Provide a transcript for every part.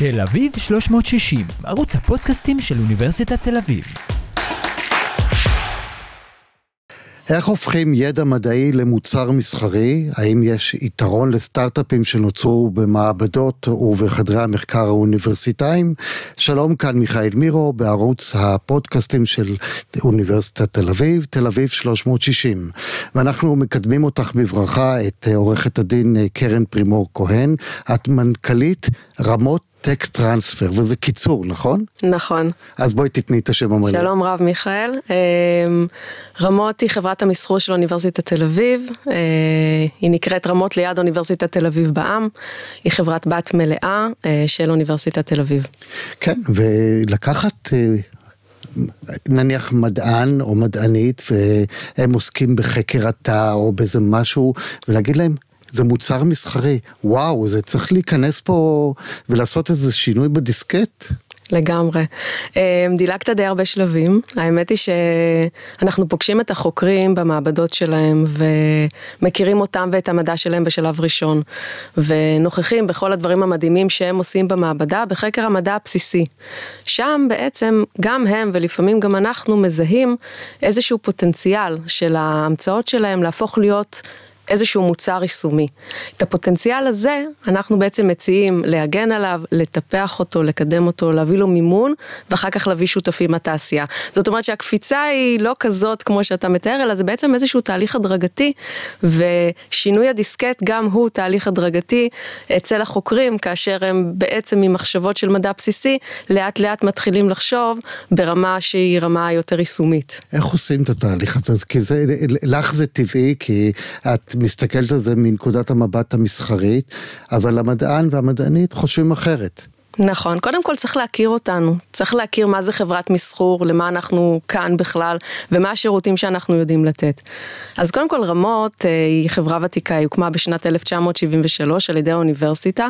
תל אביב 360, ערוץ הפודקאסטים של אוניברסיטת תל אביב. איך הופכים ידע מדעי למוצר מסחרי? האם יש יתרון לסטארט-אפים שנוצרו במעבדות ובחדרי המחקר האוניברסיטאיים? שלום, כאן מיכאל מירו בערוץ הפודקאסטים של אוניברסיטת תל אביב, תל אביב 360. ואנחנו מקדמים אותך בברכה את עורכת הדין קרן פרימור כהן, את מנכ"לית רמות טק טרנספר, וזה קיצור, נכון? נכון. אז בואי תתני את השם המלא. שלום רב מיכאל. אמ, רמות היא חברת המסחור של אוניברסיטת תל אביב, אה, היא נקראת רמות ליד אוניברסיטת תל אביב בע"מ, היא חברת בת מלאה אה, של אוניברסיטת תל אביב. כן, ולקחת אה, נניח מדען או מדענית והם עוסקים בחקר התא או באיזה משהו ולהגיד להם זה מוצר מסחרי, וואו, זה צריך להיכנס פה ולעשות איזה שינוי בדיסקט. לגמרי. אמ, דילגת די הרבה שלבים, האמת היא שאנחנו פוגשים את החוקרים במעבדות שלהם ומכירים אותם ואת המדע שלהם בשלב ראשון, ונוכחים בכל הדברים המדהימים שהם עושים במעבדה בחקר המדע הבסיסי. שם בעצם גם הם ולפעמים גם אנחנו מזהים איזשהו פוטנציאל של ההמצאות שלהם להפוך להיות איזשהו מוצר יישומי. את הפוטנציאל הזה אנחנו בעצם מציעים להגן עליו, לטפח אותו, לקדם אותו, להביא לו מימון, ואחר כך להביא שותפים מהתעשייה. זאת אומרת שהקפיצה היא לא כזאת כמו שאתה מתאר, אלא זה בעצם איזשהו תהליך הדרגתי, ושינוי הדיסקט גם הוא תהליך הדרגתי אצל החוקרים, כאשר הם בעצם ממחשבות של מדע בסיסי, לאט לאט מתחילים לחשוב ברמה שהיא רמה יותר יישומית. איך עושים את התהליך הזה? כי זה, לך זה טבעי, כי את מסתכלת על זה מנקודת המבט המסחרית, אבל המדען והמדענית חושבים אחרת. נכון, קודם כל צריך להכיר אותנו, צריך להכיר מה זה חברת מסחור, למה אנחנו כאן בכלל, ומה השירותים שאנחנו יודעים לתת. אז קודם כל רמות אה, היא חברה ותיקה, היא הוקמה בשנת 1973 על ידי האוניברסיטה,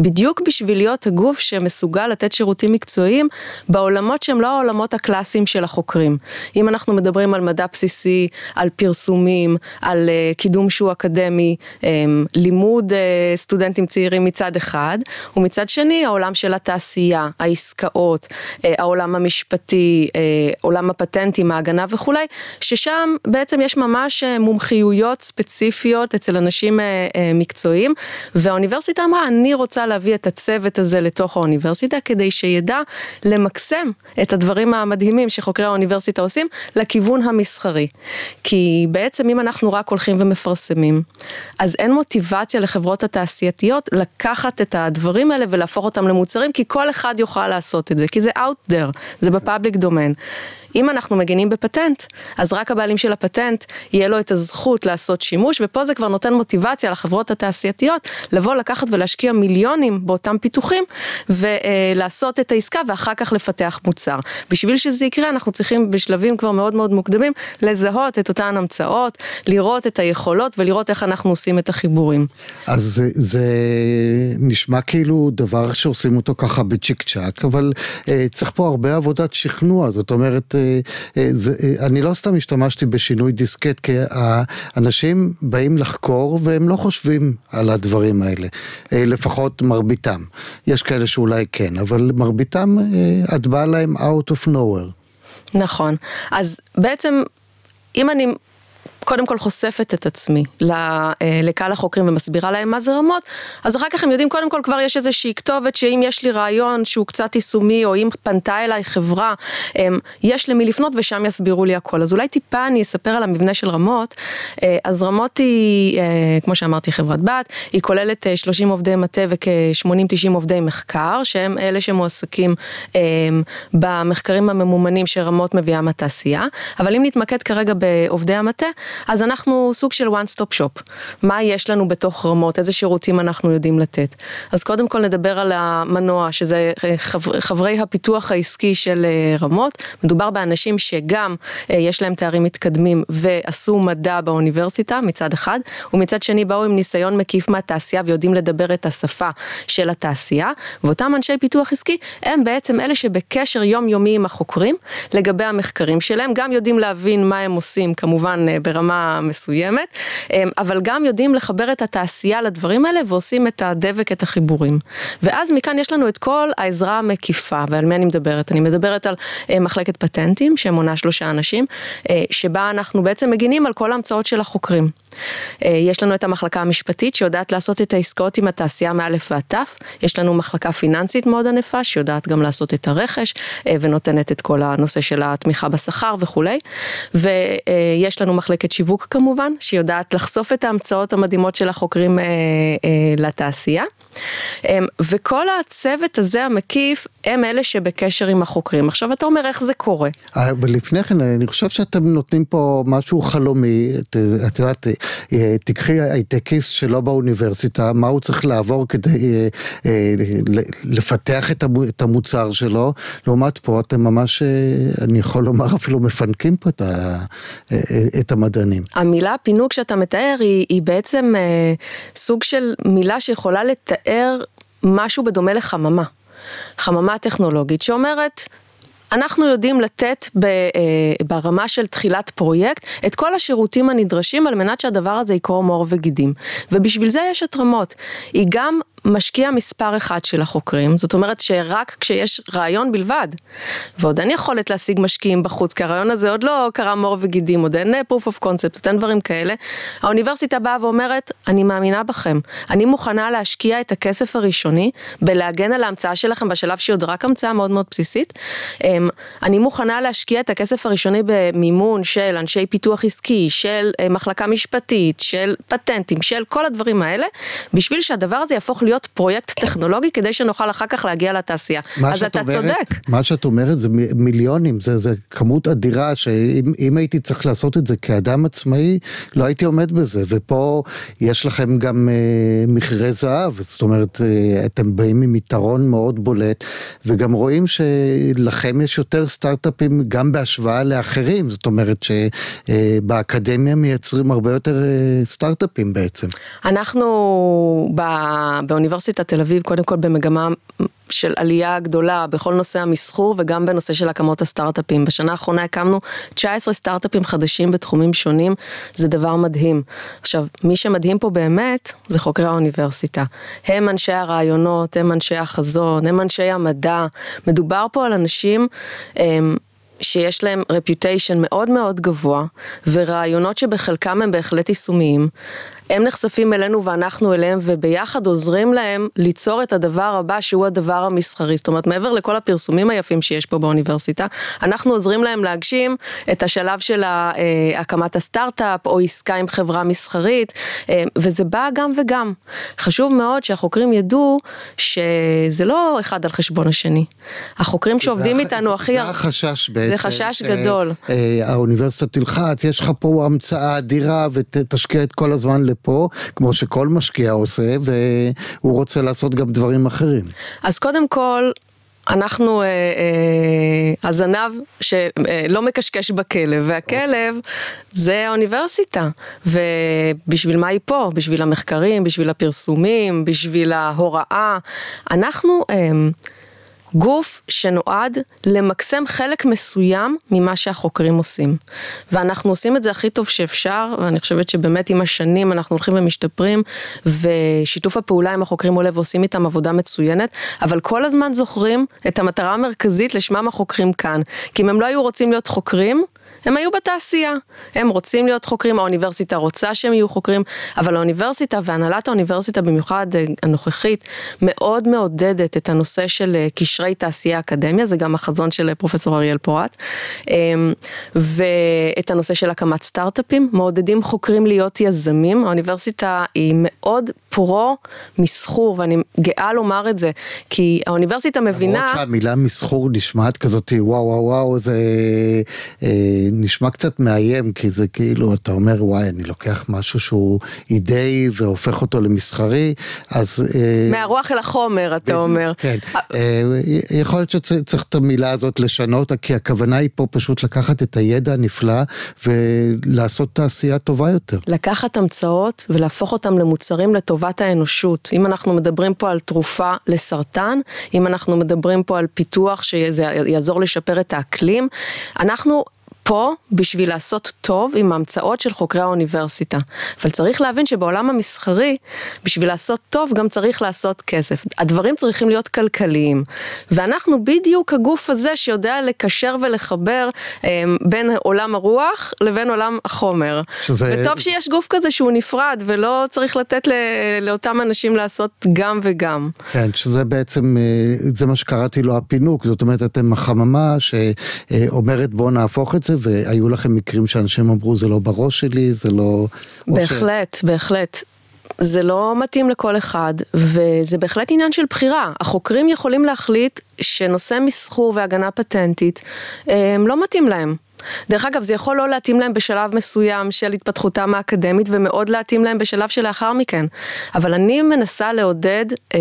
בדיוק בשביל להיות הגוף שמסוגל לתת שירותים מקצועיים בעולמות שהם לא העולמות הקלאסיים של החוקרים. אם אנחנו מדברים על מדע בסיסי, על פרסומים, על אה, קידום שהוא אקדמי, אה, לימוד סטודנטים צעירים מצד אחד, ומצד שני העולם של התעשייה, העסקאות, אה, העולם המשפטי, אה, עולם הפטנטים, ההגנה וכולי, ששם בעצם יש ממש אה, מומחיויות ספציפיות אצל אנשים מקצועיים, והאוניברסיטה אמרה, אני רוצה להביא את הצוות הזה לתוך האוניברסיטה, כדי שידע למקסם את הדברים המדהימים שחוקרי האוניברסיטה עושים, לכיוון המסחרי. כי בעצם אם אנחנו רק הולכים ומפרסמים, אז אין מוטיבציה לחברות התעשייתיות לקחת את הדברים האלה ולהפוך אותם למוצרים. מוצרים, כי כל אחד יוכל לעשות את זה, כי זה out there, זה בפאבליק דומיין. אם אנחנו מגינים בפטנט, אז רק הבעלים של הפטנט, יהיה לו את הזכות לעשות שימוש, ופה זה כבר נותן מוטיבציה לחברות התעשייתיות, לבוא לקחת ולהשקיע מיליונים באותם פיתוחים, ולעשות את העסקה ואחר כך לפתח מוצר. בשביל שזה יקרה, אנחנו צריכים בשלבים כבר מאוד מאוד מוקדמים, לזהות את אותן המצאות, לראות את היכולות ולראות איך אנחנו עושים את החיבורים. אז זה, זה נשמע כאילו דבר שעושים אותו ככה בצ'יק צ'אק, אבל אה, צריך פה הרבה עבודת שכנוע, זאת אומרת, אה, זה, אה, אני לא סתם השתמשתי בשינוי דיסקט, כי האנשים באים לחקור והם לא חושבים על הדברים האלה, אה, לפחות מרביתם. יש כאלה שאולי כן, אבל מרביתם, את באה להם out of nowhere. נכון, אז בעצם אם אני קודם כל חושפת את עצמי אה, לקהל החוקרים ומסבירה להם מה זה רמות, אז אחר כך הם יודעים, קודם כל כבר יש איזושהי כתובת שאם יש לי רעיון שהוא קצת יישומי, או אם פנתה אליי חברה, יש למי לפנות ושם יסבירו לי הכל. אז אולי טיפה אני אספר על המבנה של רמות. אה, אז רמות היא, אה, כמו שאמרתי, חברת בת, היא כוללת 30 עובדי מטה וכ-80-90 עובדי מחקר, שהם אלה שמועסקים במחקרים הממומנים שרמות מביאה מהתעשייה, אבל אם נתמקד כרגע בעובדי המטה, אז אנחנו סוג של one stop shop. מה יש לנו בתוך רמות, איזה שירותים אנחנו יודעים לתת. אז קודם כל נדבר על המנוע, שזה חבר, חברי הפיתוח העסקי של אה, רמות. מדובר באנשים שגם אה, יש להם תארים מתקדמים ועשו מדע באוניברסיטה מצד אחד, ומצד שני באו עם ניסיון מקיף מהתעשייה ויודעים לדבר את השפה של התעשייה, ואותם אנשי פיתוח עסקי הם בעצם אלה שבקשר יומיומי עם החוקרים לגבי המחקרים שלהם, גם יודעים להבין מה הם עושים כמובן אה, ברמה ברמה מסוימת, אמ, אבל גם יודעים לחבר את התעשייה לדברים האלה ועושים את הדבק, את החיבורים. ואז מכאן יש לנו את כל העזרה המקיפה, ועל מי אני מדברת? אני מדברת על אה, מחלקת פטנטים, שמונה שלושה אנשים, אה, שבה אנחנו בעצם מגינים על כל ההמצאות של החוקרים. אה, יש לנו את המחלקה המשפטית שיודעת לעשות את העסקאות עם התעשייה מאלף ועד תף, יש לנו מחלקה פיננסית מאוד ענפה שיודעת גם לעשות את הרכש ונותנת את כל הנושא של התמיכה בשכר וכולי, ויש לנו מחלקת שיווק כמובן, שיודעת לחשוף את ההמצאות המדהימות של החוקרים לתעשייה. אמ, וכל הצוות הזה המקיף הם אלה שבקשר עם החוקרים. עכשיו אתה אומר איך זה קורה. אבל לפני כן אני חושב שאתם נותנים פה משהו חלומי, את, את יודעת, אה, תקחי הייטקיסט שלא באוניברסיטה, מה הוא צריך לעבור כדי אה, אה, לפתח את המוצר שלו, לעומת פה אתם ממש, אני יכול לומר אפילו מפנקים פה את, ה, את המדענים. המילה פינוק שאתה מתאר היא, היא בעצם סוג של מילה שיכולה לתאר משהו בדומה לחממה. חממה טכנולוגית שאומרת, אנחנו יודעים לתת ב, אה, ברמה של תחילת פרויקט את כל השירותים הנדרשים על מנת שהדבר הזה יקרום עור וגידים. ובשביל זה יש את רמות. היא גם משקיע מספר אחד של החוקרים, זאת אומרת שרק כשיש רעיון בלבד, ועוד אין יכולת להשיג משקיעים בחוץ, כי הרעיון הזה עוד לא קרם עור וגידים, עוד אין אה, proof of concept, עוד אין דברים כאלה, האוניברסיטה באה ואומרת, אני מאמינה בכם, אני מוכנה להשקיע את הכסף הראשוני בלהגן על ההמצאה שלכם בשלב שהיא עוד רק המצאה מאוד מאוד בסיסית, אמ, אני מוכנה להשקיע את הכסף הראשוני במימון של אנשי פיתוח עסקי, של אה, מחלקה משפטית, של פטנטים, של כל הדברים האלה, בשביל שהדבר הזה יהפוך להיות להיות פרויקט טכנולוגי כדי שנוכל אחר כך להגיע לתעשייה. אז אתה אומרת, צודק. מה שאת אומרת זה מיליונים, זה, זה כמות אדירה שאם הייתי צריך לעשות את זה כאדם עצמאי, לא הייתי עומד בזה. ופה יש לכם גם אה, מכרה זהב, זאת אומרת, אה, אתם באים עם יתרון מאוד בולט, וגם רואים שלכם יש יותר סטארט-אפים גם בהשוואה לאחרים, זאת אומרת שבאקדמיה אה, מייצרים הרבה יותר אה, סטארט-אפים בעצם. אנחנו באוניברסיטת תל אביב, קודם כל במגמה של עלייה גדולה בכל נושא המסחור וגם בנושא של הקמות הסטארט-אפים. בשנה האחרונה הקמנו 19 סטארט-אפים חדשים בתחומים שונים, זה דבר מדהים. עכשיו, מי שמדהים פה באמת זה חוקרי האוניברסיטה. הם אנשי הרעיונות, הם אנשי החזון, הם אנשי המדע. מדובר פה על אנשים... הם, שיש להם רפיוטיישן מאוד מאוד גבוה, ורעיונות שבחלקם הם בהחלט יישומיים, הם נחשפים אלינו ואנחנו אליהם, וביחד עוזרים להם ליצור את הדבר הבא שהוא הדבר המסחרי. זאת אומרת, מעבר לכל הפרסומים היפים שיש פה באוניברסיטה, אנחנו עוזרים להם להגשים את השלב של אה, הקמת הסטארט-אפ, או עסקה עם חברה מסחרית, אה, וזה בא גם וגם. חשוב מאוד שהחוקרים ידעו שזה לא אחד על חשבון השני. החוקרים שעובדים זה איתנו זה, הכי... זה החשש בעצם. זה חשש ש... גדול. אה, האוניברסיטה תלחץ, יש לך פה המצאה אדירה ותשקיע את כל הזמן לפה, כמו שכל משקיע עושה, והוא רוצה לעשות גם דברים אחרים. אז קודם כל, אנחנו אה, אה, הזנב שלא אה, מקשקש בכלב, והכלב זה האוניברסיטה. ובשביל מה היא פה? בשביל המחקרים, בשביל הפרסומים, בשביל ההוראה. אנחנו... אה, גוף שנועד למקסם חלק מסוים ממה שהחוקרים עושים. ואנחנו עושים את זה הכי טוב שאפשר, ואני חושבת שבאמת עם השנים אנחנו הולכים ומשתפרים, ושיתוף הפעולה עם החוקרים עולה ועושים איתם עבודה מצוינת, אבל כל הזמן זוכרים את המטרה המרכזית לשמם החוקרים כאן. כי אם הם לא היו רוצים להיות חוקרים, הם היו בתעשייה. הם רוצים להיות חוקרים, האוניברסיטה רוצה שהם יהיו חוקרים, אבל האוניברסיטה והנהלת האוניברסיטה במיוחד אה, הנוכחית מאוד מעודדת את הנושא של אה, קשרי תעשייה אקדמיה, זה גם החזון של אה, פרופסור אריאל פורט, אמ, ואת הנושא של הקמת סטארט-אפים, מעודדים חוקרים להיות יזמים, האוניברסיטה היא מאוד פרו מסחור, ואני גאה לומר את זה, כי האוניברסיטה מבינה... למרות שהמילה מסחור נשמעת כזאת, וואו וואו וואו, זה... נשמע קצת מאיים, כי זה כאילו, אתה אומר, וואי, אני לוקח משהו שהוא אידאי והופך אותו למסחרי, אז... אה, מהרוח אל החומר, אתה אומר. כן. אה, יכול להיות שצריך את המילה הזאת לשנות, כי הכוונה היא פה פשוט לקחת את הידע הנפלא ולעשות תעשייה טובה יותר. לקחת המצאות ולהפוך אותם למוצרים לטובת האנושות. אם אנחנו מדברים פה על תרופה לסרטן, אם אנחנו מדברים פה על פיתוח שיעזור לשפר את האקלים, אנחנו פה בשביל לעשות טוב עם המצאות של חוקרי האוניברסיטה. אבל צריך להבין שבעולם המסחרי, בשביל לעשות טוב גם צריך לעשות כסף. הדברים צריכים להיות כלכליים. ואנחנו בדיוק הגוף הזה שיודע לקשר ולחבר אה, בין עולם הרוח לבין עולם החומר. שזה... וטוב שיש גוף כזה שהוא נפרד ולא צריך לתת ל... לאותם אנשים לעשות גם וגם. כן, שזה בעצם, אה, זה מה שקראתי לו הפינוק, זאת אומרת אתם החממה שאומרת בואו נהפוך את זה. זה, והיו לכם מקרים שאנשים אמרו זה לא בראש שלי, זה לא... בהחלט, ש... בהחלט. זה לא מתאים לכל אחד, וזה בהחלט עניין של בחירה. החוקרים יכולים להחליט שנושא מסחור והגנה פטנטית, הם לא מתאים להם. דרך אגב, זה יכול לא להתאים להם בשלב מסוים של התפתחותם האקדמית ומאוד להתאים להם בשלב שלאחר מכן. אבל אני מנסה לעודד אה,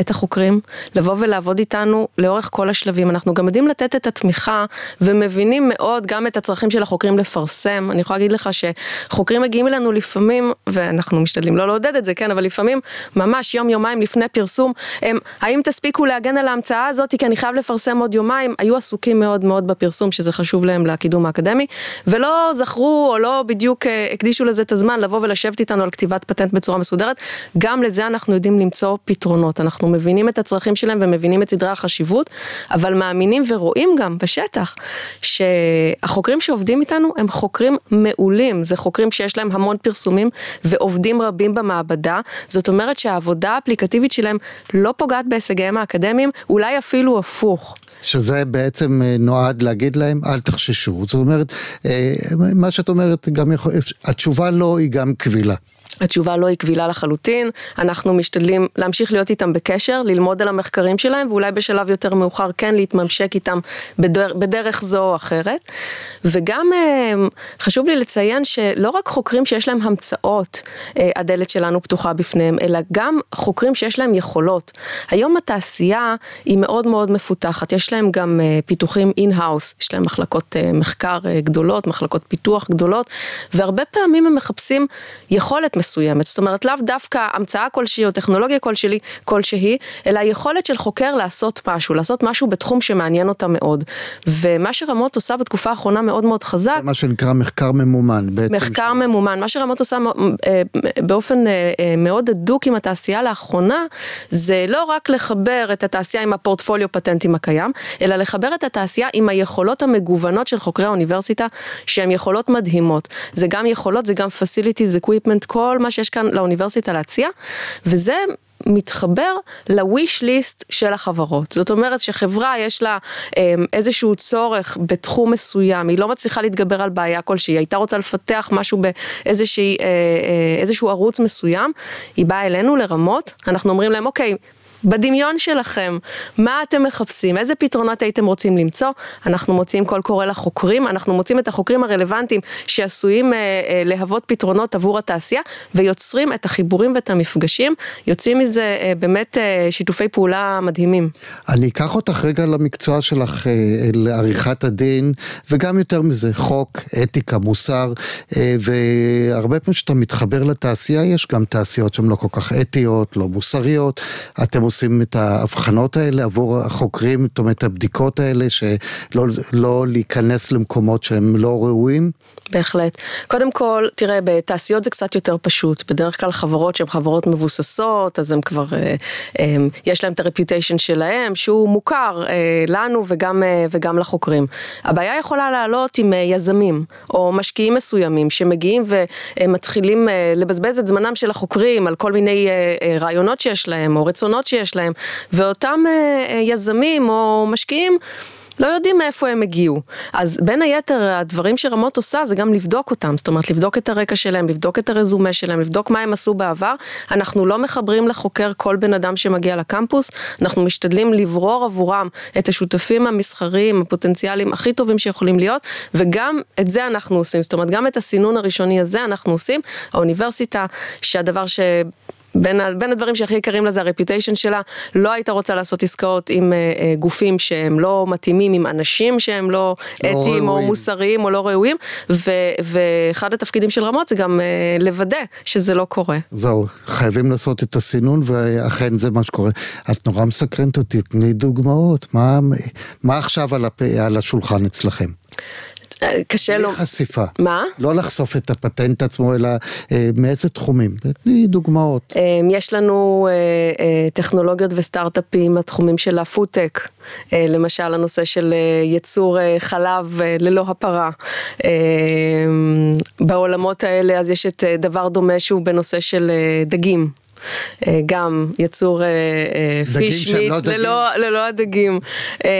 את החוקרים לבוא ולעבוד איתנו לאורך כל השלבים. אנחנו גם יודעים לתת את התמיכה ומבינים מאוד גם את הצרכים של החוקרים לפרסם. אני יכולה להגיד לך שחוקרים מגיעים אלינו לפעמים, ואנחנו משתדלים לא לעודד את זה, כן, אבל לפעמים ממש יום יומיים לפני פרסום, הם, האם תספיקו להגן על ההמצאה הזאת כי אני חייב לפרסם עוד יומיים, היו עסוקים מאוד מאוד בפרסום שזה חשוב להם להקים. הקידום האקדמי, ולא זכרו או לא בדיוק אה, הקדישו לזה את הזמן לבוא ולשבת איתנו על כתיבת פטנט בצורה מסודרת, גם לזה אנחנו יודעים למצוא פתרונות. אנחנו מבינים את הצרכים שלהם ומבינים את סדרי החשיבות, אבל מאמינים ורואים גם בשטח שהחוקרים שעובדים איתנו הם חוקרים מעולים, זה חוקרים שיש להם המון פרסומים ועובדים רבים במעבדה, זאת אומרת שהעבודה האפליקטיבית שלהם לא פוגעת בהישגיהם האקדמיים, אולי אפילו הפוך. שזה בעצם אה, נועד להגיד להם אל תחששו, זאת אומרת, אה, מה שאת אומרת, גם יכול, התשובה לא היא גם קבילה. התשובה לא היא קבילה לחלוטין, אנחנו משתדלים להמשיך להיות איתם בקשר, ללמוד על המחקרים שלהם ואולי בשלב יותר מאוחר כן להתממשק איתם בדרך, בדרך זו או אחרת. וגם אה, חשוב לי לציין שלא רק חוקרים שיש להם המצאות, אה, הדלת שלנו פתוחה בפניהם, אלא גם חוקרים שיש להם יכולות. היום התעשייה היא מאוד מאוד מפותחת, יש להם גם אה, פיתוחים in-house, יש להם מחלקות מחקר גדולות, מחלקות פיתוח גדולות, והרבה פעמים הם מחפשים יכולת מסוימת, זאת אומרת לאו דווקא המצאה כלשהי או טכנולוגיה כלשהי, כלשהי, אלא היכולת של חוקר לעשות משהו, לעשות משהו בתחום שמעניין אותה מאוד. ומה שרמות עושה בתקופה האחרונה מאוד מאוד חזק. זה מה שנקרא מחקר ממומן בעצם. מחקר ש... ממומן, מה שרמות עושה אה, באופן אה, אה, מאוד הדוק עם התעשייה לאחרונה, זה לא רק לחבר את התעשייה עם הפורטפוליו פטנטים הקיים, אלא לחבר את התעשייה עם היכולות המגוונות של חוקרי האוניברסיטה, שהן יכולות מדהימות. זה גם יכולות, זה גם facilities, equipment, כל מה שיש כאן לאוניברסיטה להציע, וזה מתחבר ל-wish list של החברות. זאת אומרת שחברה יש לה אמ, איזשהו צורך בתחום מסוים, היא לא מצליחה להתגבר על בעיה כלשהי, היא הייתה רוצה לפתח משהו באיזשהו אה, אה, ערוץ מסוים, היא באה אלינו לרמות, אנחנו אומרים להם אוקיי, בדמיון שלכם, מה אתם מחפשים, איזה פתרונות הייתם רוצים למצוא, אנחנו מוציאים קול קורא לחוקרים, אנחנו מוצאים את החוקרים הרלוונטיים שעשויים אה, אה, להוות פתרונות עבור התעשייה ויוצרים את החיבורים ואת המפגשים, יוצאים מזה אה, באמת אה, שיתופי פעולה מדהימים. אני אקח אותך רגע למקצוע שלך, אה, לעריכת הדין, וגם יותר מזה, חוק, אתיקה, מוסר, אה, והרבה פעמים כשאתה מתחבר לתעשייה, יש גם תעשיות שהן לא כל כך אתיות, לא מוסריות, אתם עושים את ההבחנות האלה עבור החוקרים, זאת אומרת הבדיקות האלה, שלא לא להיכנס למקומות שהם לא ראויים? בהחלט. קודם כל, תראה, בתעשיות זה קצת יותר פשוט. בדרך כלל חברות שהן חברות מבוססות, אז הם כבר, אה, אה, יש להם את הרפיוטיישן שלהם, שהוא מוכר אה, לנו וגם, אה, וגם לחוקרים. הבעיה יכולה לעלות עם יזמים, או משקיעים מסוימים, שמגיעים ומתחילים לבזבז את זמנם של החוקרים על כל מיני רעיונות שיש להם, או רצונות שיש להם, ואותם אה, אה, יזמים או משקיעים, לא יודעים מאיפה הם הגיעו. אז בין היתר הדברים שרמות עושה זה גם לבדוק אותם, זאת אומרת לבדוק את הרקע שלהם, לבדוק את הרזומה שלהם, לבדוק מה הם עשו בעבר. אנחנו לא מחברים לחוקר כל בן אדם שמגיע לקמפוס, אנחנו משתדלים לברור עבורם את השותפים המסחריים, הפוטנציאליים הכי טובים שיכולים להיות, וגם את זה אנחנו עושים, זאת אומרת גם את הסינון הראשוני הזה אנחנו עושים. האוניברסיטה, שהדבר ש... בין, בין הדברים שהכי יקרים לה זה הרפיוטיישן שלה, לא הייתה רוצה לעשות עסקאות עם אה, אה, גופים שהם לא מתאימים, עם אנשים שהם לא, לא אתיים או מוסריים או לא ראויים, ו, ואחד התפקידים של רמות זה גם אה, לוודא שזה לא קורה. זהו, חייבים לעשות את הסינון ואכן זה מה שקורה. את נורא מסקרנת אותי, תני דוגמאות, מה, מה עכשיו על, הפ... על השולחן אצלכם? קשה לו. חשיפה. מה? לא לחשוף את הפטנט עצמו, אלא אה, מאיזה תחומים. תני דוגמאות. אה, יש לנו אה, אה, טכנולוגיות וסטארט-אפים, התחומים של הפודטק, אה, למשל הנושא של אה, ייצור אה, חלב אה, ללא הפרה. אה, בעולמות האלה אז יש את אה, דבר דומה שהוא בנושא של אה, דגים. אה, גם יצור fish שהם meat לא. ללא, ללא הדגים. אה,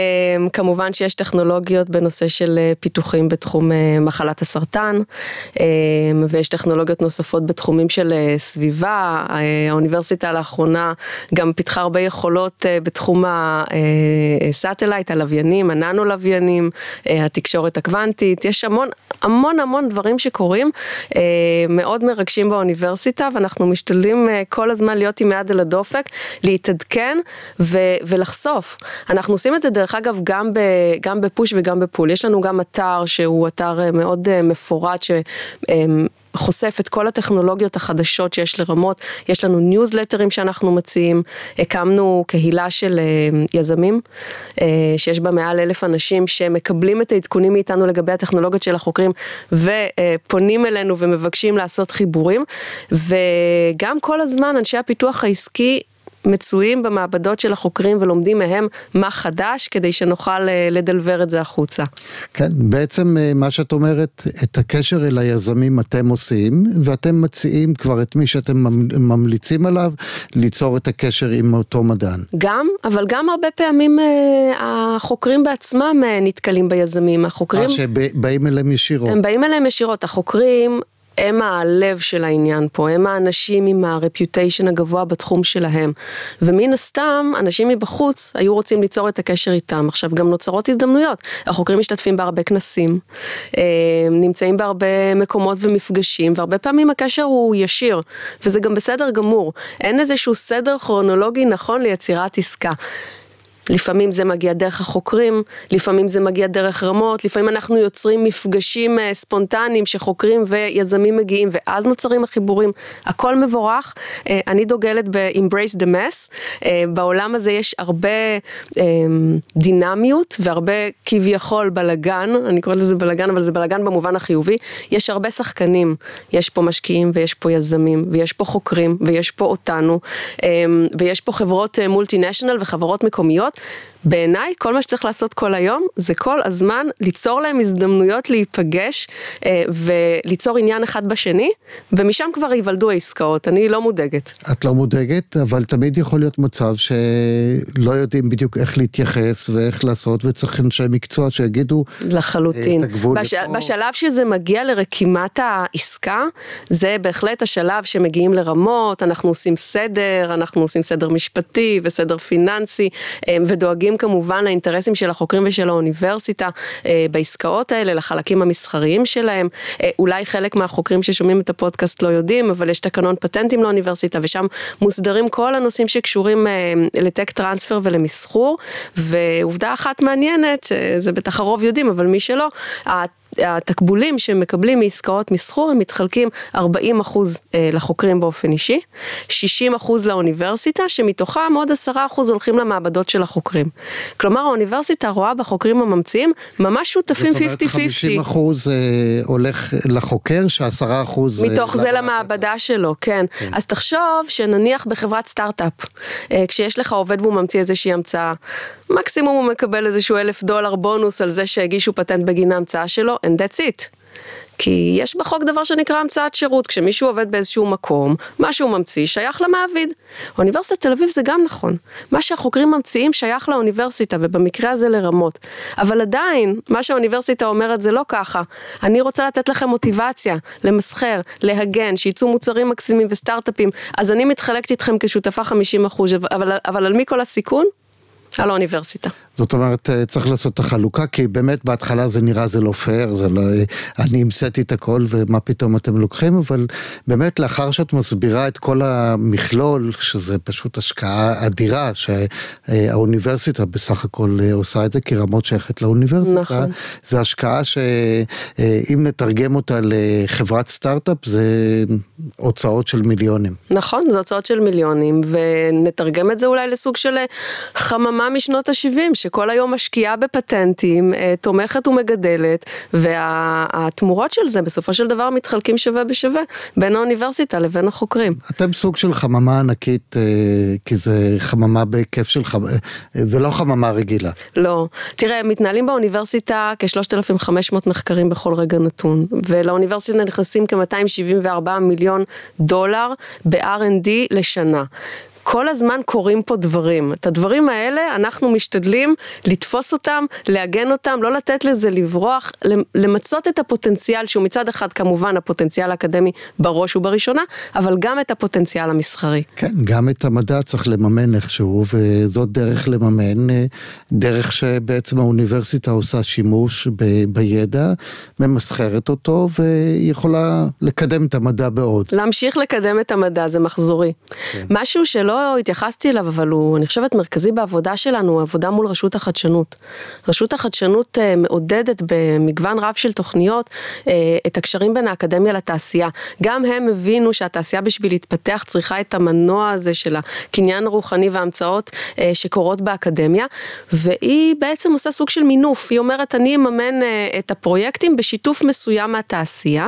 כמובן שיש טכנולוגיות בנושא של אה, פיתוחים בתחום אה, מחלת הסרטן, אה, ויש טכנולוגיות נוספות בתחומים של אה, סביבה. אה, האוניברסיטה לאחרונה גם פיתחה הרבה יכולות אה, בתחום ה satellite, הלוויינים, הננו לוויינים, אה, התקשורת הקוונטית. יש המון המון המון דברים שקורים, אה, מאוד מרגשים באוניברסיטה, ואנחנו משתדלים אה, כל הזמן להיות עם יד על הדופק, להתעדכן ו- ולחשוף. אנחנו עושים את זה דרך אגב גם, ב- גם בפוש וגם בפול. יש לנו גם אתר שהוא אתר אה, מאוד אה, מפורט, ש... חושף את כל הטכנולוגיות החדשות שיש לרמות, יש לנו ניוזלטרים שאנחנו מציעים, הקמנו קהילה של אה, יזמים, אה, שיש בה מעל אלף אנשים שמקבלים את העדכונים מאיתנו לגבי הטכנולוגיות של החוקרים ופונים אלינו ומבקשים לעשות חיבורים, וגם כל הזמן אנשי הפיתוח העסקי מצויים במעבדות של החוקרים ולומדים מהם מה חדש כדי שנוכל אה, לדלבר את זה החוצה. כן, בעצם אה, מה שאת אומרת, את הקשר אל היזמים אתם עושים, ואתם מציעים כבר את מי שאתם ממ- ממליצים עליו, ליצור את הקשר עם אותו מדען. גם, אבל גם הרבה פעמים אה, החוקרים בעצמם נתקלים ביזמים, החוקרים, אה, שבאים אליהם ישירות. הם באים אליהם ישירות, החוקרים הם הלב של העניין פה, הם האנשים עם הרפיוטיישן הגבוה בתחום שלהם. ומן הסתם, אנשים מבחוץ היו רוצים ליצור את הקשר איתם. עכשיו, גם נוצרות הזדמנויות. החוקרים משתתפים בהרבה כנסים, אה, נמצאים בהרבה מקומות ומפגשים, והרבה פעמים הקשר הוא ישיר, וזה גם בסדר גמור. אין איזשהו סדר כרונולוגי נכון ליצירת עסקה. לפעמים זה מגיע דרך החוקרים, לפעמים זה מגיע דרך רמות, לפעמים אנחנו יוצרים מפגשים אה, ספונטניים שחוקרים ויזמים מגיעים ואז נוצרים החיבורים, הכל מבורך. אה, אני דוגלת ב-embrace the mess, אה, בעולם הזה יש הרבה דינמיות והרבה כביכול בלגן, אני קוראת לזה בלגן אבל זה בלגן במובן החיובי, יש הרבה שחקנים, יש פה משקיעים ויש פה יזמים ויש פה חוקרים ויש פה אותנו ויש פה חברות מולטי נשיונל וחברות מקומיות. בעיניי כל מה שצריך לעשות כל היום זה כל הזמן ליצור להם הזדמנויות להיפגש אה, וליצור עניין אחד בשני ומשם כבר ייוולדו העסקאות, אני לא מודאגת. את לא מודאגת, אבל תמיד יכול להיות מצב שלא יודעים בדיוק איך להתייחס ואיך לעשות, וצריך אנשי מקצוע שיגידו לחלוטין. את הגבול בש... לפה. בשלב שזה מגיע לרקימת העסקה, זה בהחלט השלב שמגיעים לרמות, אנחנו עושים סדר, אנחנו עושים סדר משפטי וסדר פיננסי, אה, ודואגים כמובן לאינטרסים של החוקרים ושל האוניברסיטה אה, בעסקאות האלה, לחלקים המסחריים שלהם. אה, אולי חלק מהחוקרים ששומעים את הפודקאסט לא יודעים, אבל יש תקנון פטנטים לאוניברסיטה, ושם מוסדרים כל הנושאים שקשורים אה, לטק טרנספר ולמסחור, ועובדה אחת מעניינת, זה בטח הרוב יודעים, אבל מי שלא, התקבולים שמקבלים מעסקאות מסחור הם מתחלקים 40 אחוז אה, לחוקרים באופן אישי, 60 אחוז לאוניברסיטה, שמתוכם עוד 10 אחוז הולכים למעבדות של החוקרים. כלומר האוניברסיטה רואה בחוקרים הממציאים ממש שותפים 50-50. זאת אומרת 50 אחוז אה, הולך לחוקר, ש-10 אחוז... אה, מתוך זה למעבדה. שלו, כן. אז תחשוב שנניח בחברת סטארט-אפ, כשיש לך עובד והוא ממציא איזושהי המצאה, מקסימום הוא מקבל איזשהו אלף דולר בונוס על זה שהגישו פטנט בגין ההמצאה שלו, and that's it. כי יש בחוק דבר שנקרא המצאת שירות, כשמישהו עובד באיזשהו מקום, מה שהוא ממציא שייך למעביד. אוניברסיטת תל אביב זה גם נכון. מה שהחוקרים ממציאים שייך לאוניברסיטה, ובמקרה הזה לרמות. אבל עדיין, מה שהאוניברסיטה אומרת זה לא ככה. אני רוצה לתת לכם מוטיבציה, למסחר, להגן, שייצאו מוצרים מקסימים וסטארט-אפים, אז אני מתחלקת איתכם כשותפה 50 אחוז, אבל, אבל על מי כל הסיכון? על האוניברסיטה. זאת אומרת, אה, צריך לעשות את החלוקה, כי באמת בהתחלה זה נראה זה לא פייר, זה לא... אני המצאתי את הכל ומה פתאום אתם לוקחים, אבל באמת לאחר שאת מסבירה את כל המכלול, שזה פשוט השקעה אדירה, שהאוניברסיטה בסך הכל אה, עושה את זה, כי רמות שייכת לאוניברסיטה, נכון. זה השקעה שאם נתרגם אותה לחברת סטארט-אפ, זה הוצאות של מיליונים. נכון, זה הוצאות של מיליונים, ונתרגם את זה אולי לסוג של אה, חממה משנות ה-70 שכל היום משקיעה בפטנטים, אה, תומכת ומגדלת, והתמורות של זה בסופו של דבר מתחלקים שווה בשווה בין האוניברסיטה לבין החוקרים. אתם סוג של חממה ענקית, אה, כי זה חממה בהיקף של חממה, זה לא חממה רגילה. לא. תראה, מתנהלים באוניברסיטה כ-3,500 מחקרים בכל רגע נתון, ולאוניברסיטה נכנסים כ-274 מיליון דולר ב-R&D לשנה. כל הזמן קורים פה דברים. את הדברים האלה אנחנו משתדלים לתפוס אותם, לעגן אותם, לא לתת לזה לברוח, למצות את הפוטנציאל שהוא מצד אחד כמובן הפוטנציאל האקדמי בראש ובראשונה, אבל גם את הפוטנציאל המסחרי. כן, גם את המדע צריך לממן איכשהו, וזאת דרך לממן, אה, דרך שבעצם האוניברסיטה עושה שימוש ב- בידע, ממסחרת אותו, ויכולה לקדם את המדע בעוד. להמשיך לקדם את המדע זה מחזורי. כן. משהו שלא התייחסתי אליו, אבל הוא, אני חושבת, מרכזי בעבודה שלנו, עבודה מול רשות החדשנות. רשות החדשנות אה, מעודדת במגוון רב של תוכניות אה, את הקשרים בין האקדמיה לתעשייה. גם הם הבינו שהתעשייה בשביל להתפתח צריכה את המנוע הזה של הקניין הרוחני וההמצאות אה, שקורות באקדמיה, והיא בעצם עושה סוג של מינוף. היא אומרת, אני אממן את הפרויקטים בשיתוף מסוים מהתעשייה,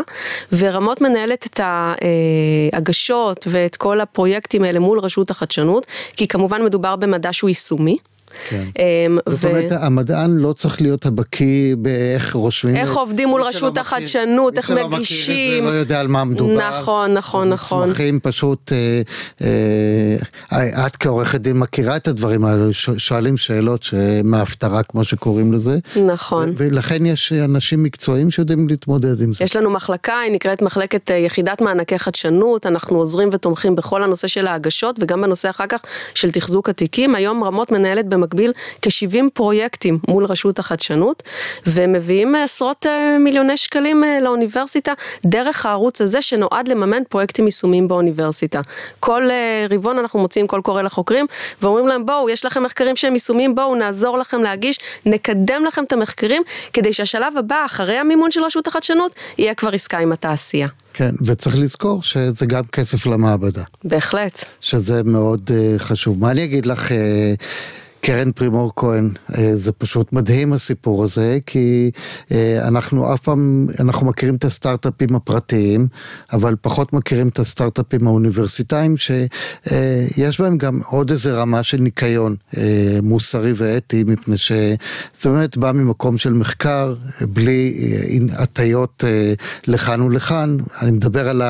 ורמות מנהלת את ההגשות ואת כל הפרויקטים האלה מול רשות החדשנות, כי כמובן מדובר במדע שהוא יישומי. כן. אמ, זאת אומרת, המדען לא צריך להיות הבקיא באיך רושמים. איך עובדים מול רשות החדשנות, איך מגישים. מי שלא מכיר את זה לא יודע על מה מדובר. נכון, נכון, נכון. מסמכים פשוט, אה, אה, את כעורכת דין מכירה את הדברים האלה, שואלים שאלות מההפטרה, כמו שקוראים לזה. נכון. ולכן יש אנשים מקצועיים שיודעים להתמודד עם זה. יש לנו מחלקה, היא נקראת מחלקת אה, יחידת מענקי חדשנות, אנחנו עוזרים ותומכים בכל הנושא של ההגשות, וגם בנושא אחר כך של תחזוק התיקים. היום רמות מנהלת במקביל כ-70 פרויקטים מול רשות החדשנות, ומביאים עשרות אה, מיליוני שקלים אה, לאוניברסיטה דרך הערוץ הזה שנועד לממן פרויקטים יישומיים באוניברסיטה. כל אה, רבעון אנחנו מוציאים קול קורא לחוקרים ואומרים להם בואו, יש לכם מחקרים שהם יישומיים, בואו נעזור לכם להגיש, נקדם לכם את המחקרים, כדי שהשלב הבא, אחרי המימון של רשות החדשנות, יהיה כבר עסקה עם התעשייה. כן, וצריך לזכור שזה גם כסף למעבדה. בהחלט. שזה מאוד uh, חשוב. מה אני אגיד לך... Uh, קרן פרימור כהן, אה, זה פשוט מדהים הסיפור הזה, כי אה, אנחנו אף פעם, אנחנו מכירים את הסטארט-אפים הפרטיים, אבל פחות מכירים את הסטארט-אפים האוניברסיטאיים, שיש בהם גם עוד איזה רמה של ניקיון אה, מוסרי ואתי, מפני שזה באמת בא ממקום של מחקר, בלי הטיות לכאן ולכאן. אני מדבר על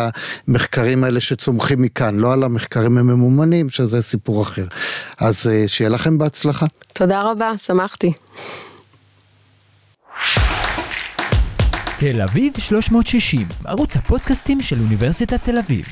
המחקרים האלה שצומחים מכאן, לא על המחקרים הממומנים, שזה סיפור אחר. אז שיהיה לכם בהצלחה. בהצלחה. תודה רבה, שמחתי. תל אביב 360, ערוץ הפודקאסטים של אוניברסיטת תל אביב.